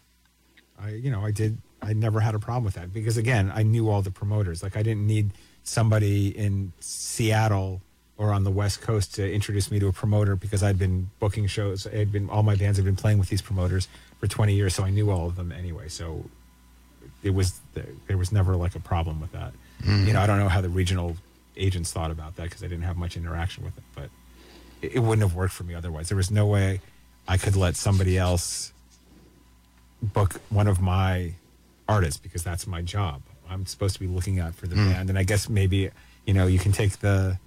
I you know I did I never had a problem with that because again I knew all the promoters. Like I didn't need somebody in Seattle or on the West Coast to introduce me to a promoter because I'd been booking shows. I'd been all my bands had been playing with these promoters for 20 years, so I knew all of them anyway. So it was there was never like a problem with that. Mm-hmm. You know I don't know how the regional agents thought about that because I didn't have much interaction with it, but it, it wouldn't have worked for me otherwise. There was no way I could let somebody else book one of my artists because that's my job. I'm supposed to be looking out for the mm. band, and I guess maybe you know you can take the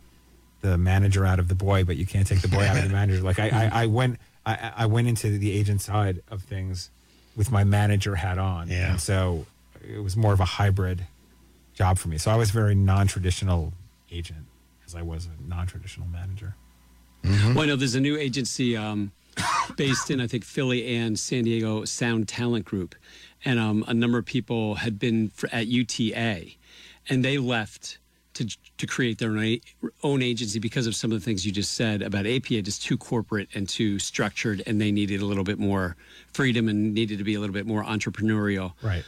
the manager out of the boy, but you can't take the boy out of the manager. Like I, I, I went I, I went into the agent side of things with my manager hat on, Yeah. and so it was more of a hybrid job for me. So I was very non-traditional agent as I was a non-traditional manager. Well, I know there's a new agency um, based in, I think, Philly and San Diego Sound Talent Group. And um, a number of people had been for, at UTA and they left to, to create their own, own agency because of some of the things you just said about APA, just too corporate and too structured. And they needed a little bit more freedom and needed to be a little bit more entrepreneurial. Right.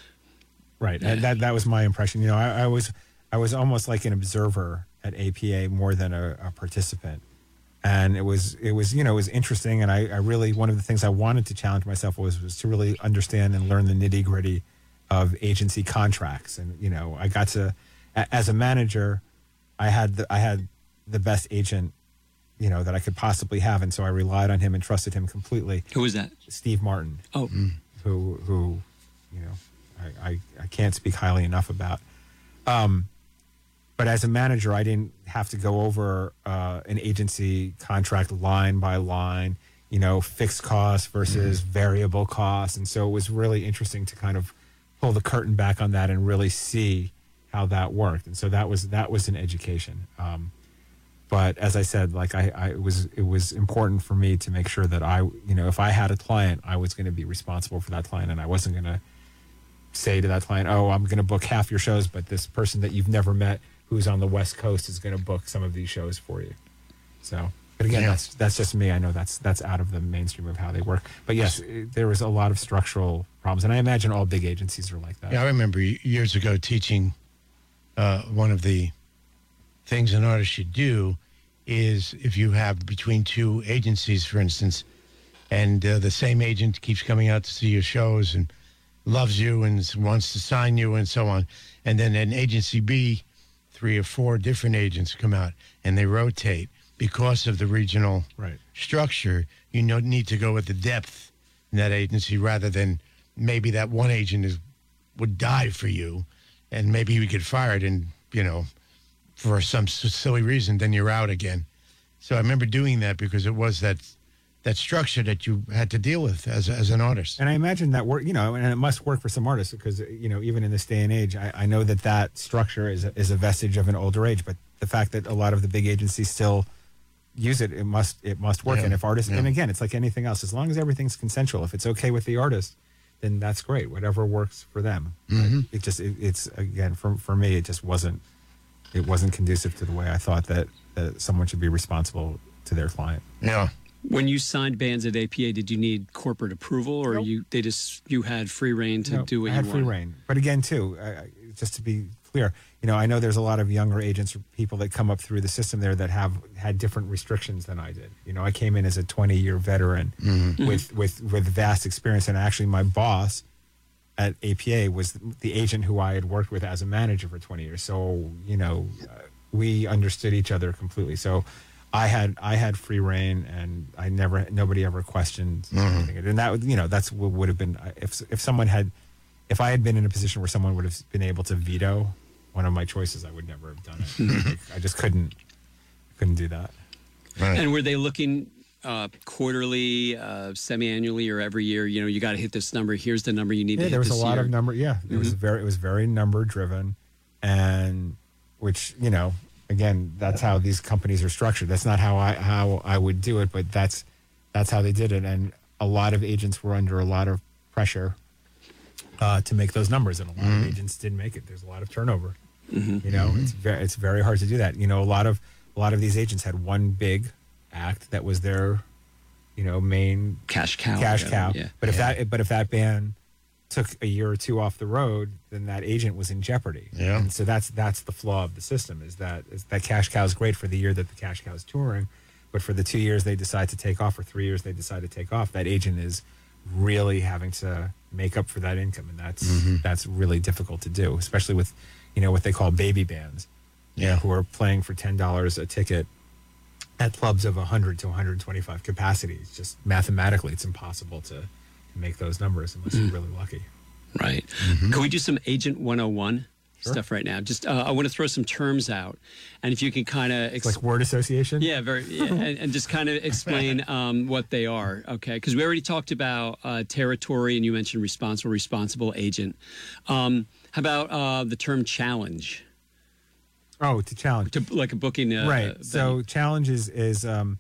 Right. And that that was my impression. You know, I, I was I was almost like an observer at APA more than a, a participant. And it was it was, you know, it was interesting and I, I really one of the things I wanted to challenge myself was was to really understand and learn the nitty gritty of agency contracts. And, you know, I got to as a manager, I had the I had the best agent, you know, that I could possibly have. And so I relied on him and trusted him completely. Who was that? Steve Martin Oh, who who you know I, I can't speak highly enough about. Um, but as a manager, I didn't have to go over uh, an agency contract line by line, you know, fixed costs versus variable costs. And so it was really interesting to kind of pull the curtain back on that and really see how that worked. And so that was that was an education. Um, but as I said, like I, I it was it was important for me to make sure that I, you know, if I had a client, I was going to be responsible for that client, and I wasn't going to say to that client, "Oh, I'm going to book half your shows, but this person that you've never met who's on the West Coast is going to book some of these shows for you." So, but again, Yeah. that's that's just me. I know that's that's out of the mainstream of how they work. But yes, there was a lot of structural problems, and I imagine all big agencies are like that. Yeah, I remember years ago teaching uh, one of the things an artist should do is if you have between two agencies, for instance, and uh, the same agent keeps coming out to see your shows and loves you and wants to sign you and so on, and then an agency B, three or four different agents come out and they rotate because of the regional Right. structure. You know, need to go with the depth in that agency rather than maybe that one agent is would die for you, and maybe you get fired, and you know, for some silly reason, then you're out again. So I remember doing that because it was that that structure that you had to deal with as as an artist. And I imagine that work, you know, and it must work for some artists because, you know, even in this day and age, I, I know that that structure is a, is a vestige of an older age. But the fact that a lot of the big agencies still use it, it must it must work. Yeah, And if artists, yeah. and again, it's like anything else, as long as everything's consensual, if it's okay with the artist, then that's great. Whatever works for them. Mm-hmm. It just it, it's again for for me, it just wasn't it wasn't conducive to the way I thought that that someone should be responsible to their client. Yeah. When you signed bands at APA, did you need corporate approval, or Nope. you they just you had free reign to No, do what I had you free reign. But again, too, I, I- just to be clear, you know, I know there's a lot of younger agents or people that come up through the system there that have had different restrictions than I did. You know, I came in as a 20 year veteran with with with vast experience, and actually, my boss at APA was the agent who I had worked with as a manager for 20 years. So you know, uh, we understood each other completely. So. I had I had free reign, and I never nobody ever questioned anything. And that would you know that's what would have been if if someone had if I had been in a position where someone would have been able to veto one of my choices, I would never have done it. Like, I just couldn't couldn't do that. Right. And were they looking uh, quarterly, uh, semi-annually, or every year? You know, you got to hit this number. Here's the number you need Yeah, to hit there was a this lot year. of number. Yeah, it was very it was very number driven, and which you know again that's how these companies are structured. That's not how I how I would do it, but that's that's how they did it, and a lot of agents were under a lot of pressure uh, to make those numbers, and a lot of agents didn't make it. There's a lot of turnover. You know, it's very it's very hard to do that. You know, a lot of a lot of these agents had one big act that was their, you know, main cash cow. cash cow. Yeah. But if that but if that band took a year or two off the road, then that agent was in jeopardy. Yeah. And so that's that's the flaw of the system is that is that cash cow is great for the year that the cash cow is touring, but for the two years they decide to take off or three years they decide to take off, that agent is really having to make up for that income, and that's Mm-hmm. that's really difficult to do, especially with you know what they call baby bands, Yeah. who are playing for ten dollars a ticket at clubs of 100 to 125 capacity. It's just mathematically, it's impossible to, to make those numbers unless you're mm. really lucky. Right. Mm-hmm. Can we do some Agent 101 stuff right now? Just uh, I want to throw some terms out, and if you can kind of It's like word association. Yeah, very, yeah, and, and just kind of explain um, what they are, okay? Because we already talked about uh, territory, and you mentioned responsible, responsible agent. Um, how about uh, the term challenge? Oh, to challenge. To like a booking, uh, right. so venue. challenge is is um,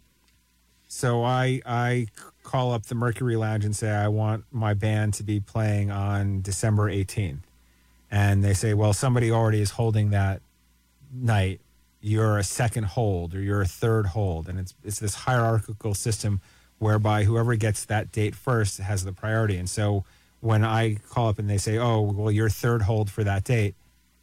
so I I call up the Mercury Lounge and say I want my band to be playing on December 18th, and they say, well, somebody already is holding that night. You're a second hold or you're a third hold, and it's it's this hierarchical system whereby whoever gets that date first has the priority. And so when I call up and they say, oh, well, you're third hold for that date,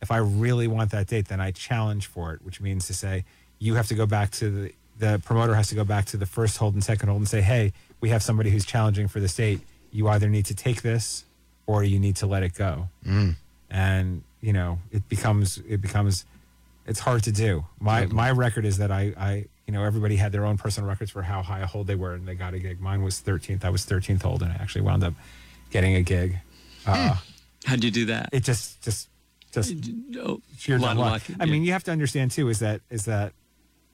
if I really want that date, then I challenge for it, which means to say you have to go back to the the promoter has to go back to the first hold and second hold and say, hey, we have somebody who's challenging for this date. You either need to take this or you need to let it go. Mm. And you know, it becomes it becomes it's hard to do. My my record is that I I you know everybody had their own personal records for how high a hold they were and they got a gig. Mine was 13th. I was 13th hold and I actually wound up getting a gig. Uh, How'd you do that? It just just just Oh, sheer a lot dumb of luck. luck, I yeah. mean, you have to understand too is that is that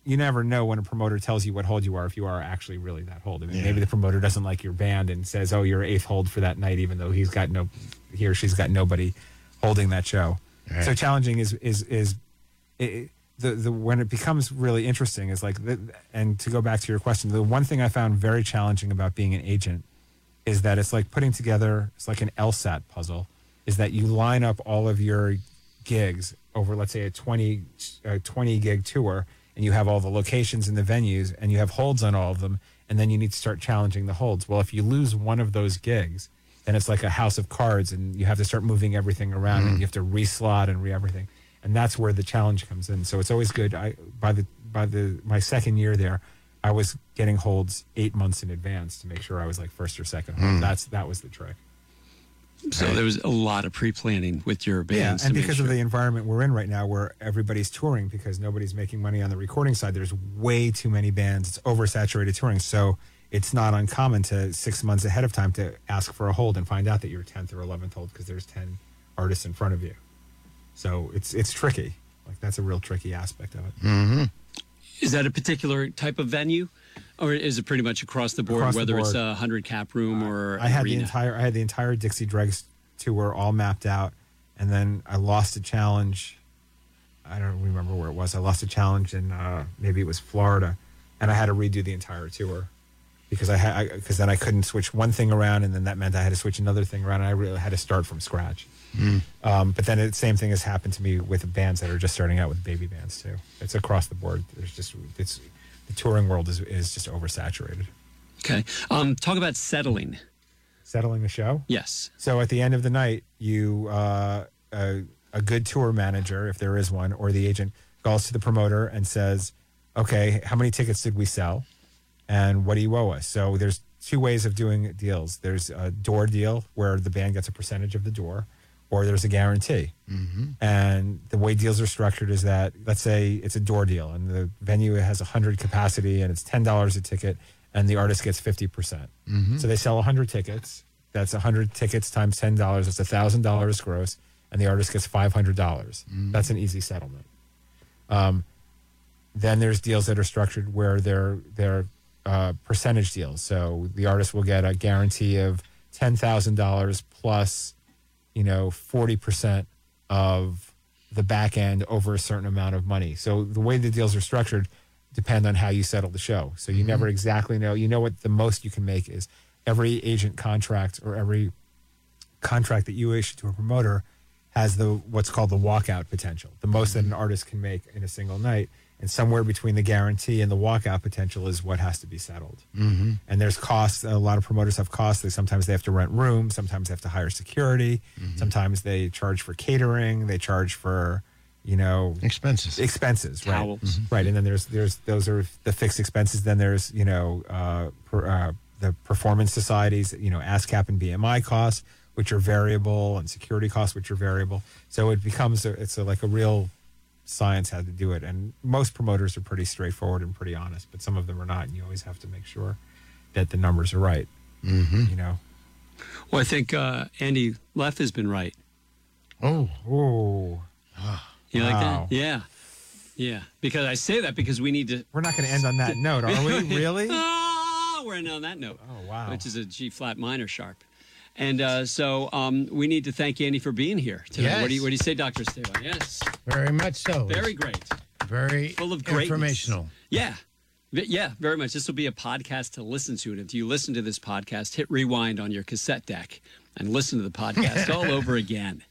you never know when a promoter tells you what hold you are if you are actually really that hold. I mean, Yeah. maybe the promoter doesn't like your band and says, "Oh, you're eighth hold for that night," even though he's got no, he or she's got nobody holding that show. Right. So challenging is is is it, the the when it becomes really interesting is like the, and to go back to your question, the one thing I found very challenging about being an agent is that it's like putting together it's like an LSAT puzzle is that you line up all of your gigs over let's say a 20 a 20 gig tour and you have all the locations and the venues and you have holds on all of them and then you need to start challenging the holds well if you lose one of those gigs then it's like a house of cards and you have to start moving everything around and mm. you have to reslot and re everything and that's where the challenge comes in. So it's always good. I by the by the my second year there i was getting holds eight months in advance to make sure i was like first or second hold mm. that's that was the trick. So there was a lot of pre-planning with your bands. Yeah, and to make because of the environment we're in right now, where everybody's touring because nobody's making money on the recording side, there's way too many bands. It's oversaturated touring, so it's not uncommon to six months ahead of time to ask for a hold and find out that you're 10th or 11th hold because there's 10 artists in front of you. So it's it's tricky. Like that's a real tricky aspect of it. Is that a particular type of venue, or is it pretty much across the board, Across the whether it's a hundred cap room or I had arena? the entire I had the entire Dixie Dregs tour all mapped out, and then I lost a challenge. I don't remember where it was. I lost a challenge in uh, maybe it was Florida, and I had to redo the entire tour because I had because then I couldn't switch one thing around, and then that meant I had to switch another thing around, and I really had to start from scratch. Um, but then the same thing has happened to me with bands that are just starting out with baby bands too. It's across the board. There's just it's the touring world is is just oversaturated. okay. Um, talk about settling. Settling the show. Yes. So at the end of the night, you uh, a, a good tour manager, if there is one, or the agent calls to the promoter and says, "Okay, how many tickets did we sell, and what do you owe us?" So there's two ways of doing deals. There's a door deal where the band gets a percentage of the door, or there's a guarantee. Mm-hmm. And the way deals are structured is that let's say it's a door deal, and the venue has 100 capacity, and it's ten dollars a ticket, and the artist gets 50 percent. Mm-hmm. So they sell 100 tickets. That's 100 tickets times ten dollars. That's thousand dollars gross, and the artist gets 500 dollars. Mm-hmm. That's an easy settlement. Um, then there's deals that are structured where they're they're uh, percentage deals. So the artist will get a guarantee of ten thousand dollars plus, you know, forty percent of the back end over a certain amount of money. So the way the deals are structured depend on how you settle the show. So you never exactly know. You know what the most you can make is. Every agent contract or every contract that you issue to a promoter has the what's called the walkout potential, the most that an artist can make in a single night, and somewhere between the guarantee and the walkout potential is what has to be settled. Mm-hmm. And there's costs. A lot of promoters have costs. They sometimes they have to rent rooms. Sometimes they have to hire security. Sometimes they charge for catering. They charge for, you know, Expenses. expenses, right? Towels. Right, and then there's there's those are the fixed expenses. Then there's you know uh, per, uh, the performance societies, you know ASCAP and BMI costs, which are variable, and security costs, which are variable. So it becomes a, it's a, like a real science had to do it. And most promoters are pretty straightforward and pretty honest, but some of them are not. And you always have to make sure that the numbers are right. Mm-hmm. You know. Well, I think uh, Andy Leff has been right. oh, Oh, You like Wow. that? Yeah. Yeah. Because I say that because we need to. we're not going to end on that note, are we? Really? Ah, we're ending on that note. Oh, wow. Which is a G flat minor sharp. And uh, so um, we need to thank Andy for being here today. What do you What do you say, Doctor Esteban? Yes, very much so. very great. very full of greatness. informational. Yeah. Yeah, very much. This will be a podcast to listen to. And if you listen to this podcast, hit rewind on your cassette deck and listen to the podcast all over again.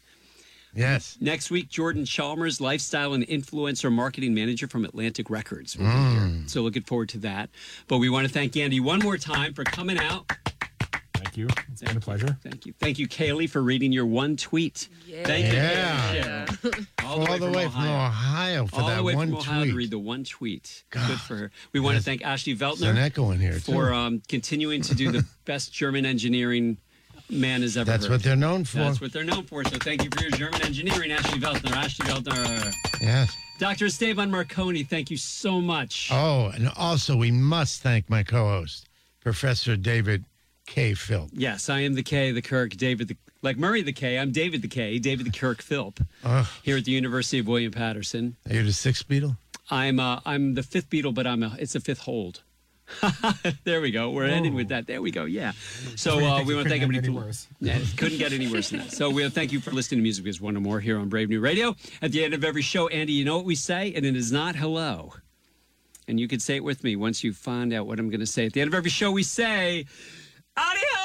Yes. Next week, Jordan Chalmers, lifestyle and influencer marketing manager from Atlantic Records, will be here. So looking forward to that. But we want to thank Andy one more time for coming out. Thank you. It's been a pleasure. Thank you. Thank you, Kaylee, for reading your one tweet. Thank you. Yeah. Kaylee. All All the way from Ohio for All that way one from Ohio tweet. to read the one tweet. Good for her. We want to thank Ashley There's an Veltner echo in here too. for um, continuing to do the best German engineering man has ever That's heard. what they're known for. That's what they're known for. So thank you for your German engineering, Ashley Veltner. Ashley Veltner. yes. Dr. Esteban Marcone, thank you so much. Oh, and also we must thank my co-host, Professor David K. Philp. Yes, I am the K, the Kirk, David, the Like Murray the K, I'm David the K, David the Kirk Philp, Ugh. here at the University of William Paterson. You're the sixth Beatle? I'm uh, I'm the fifth Beatle, but I'm a, it's a fifth hold. there we go. We're ending with that. There we go. Yeah. So uh, we want to thank Couldn't everybody. get any for- worse. Yeah, couldn't get any worse than that. So we want to thank you for listening to Music Biz One or More here on Brave New Radio. At the end of every show, Andy, you know what we say, and it is not hello. And you can say it with me once you find out what I'm going to say. At the end of every show, we say, Adios!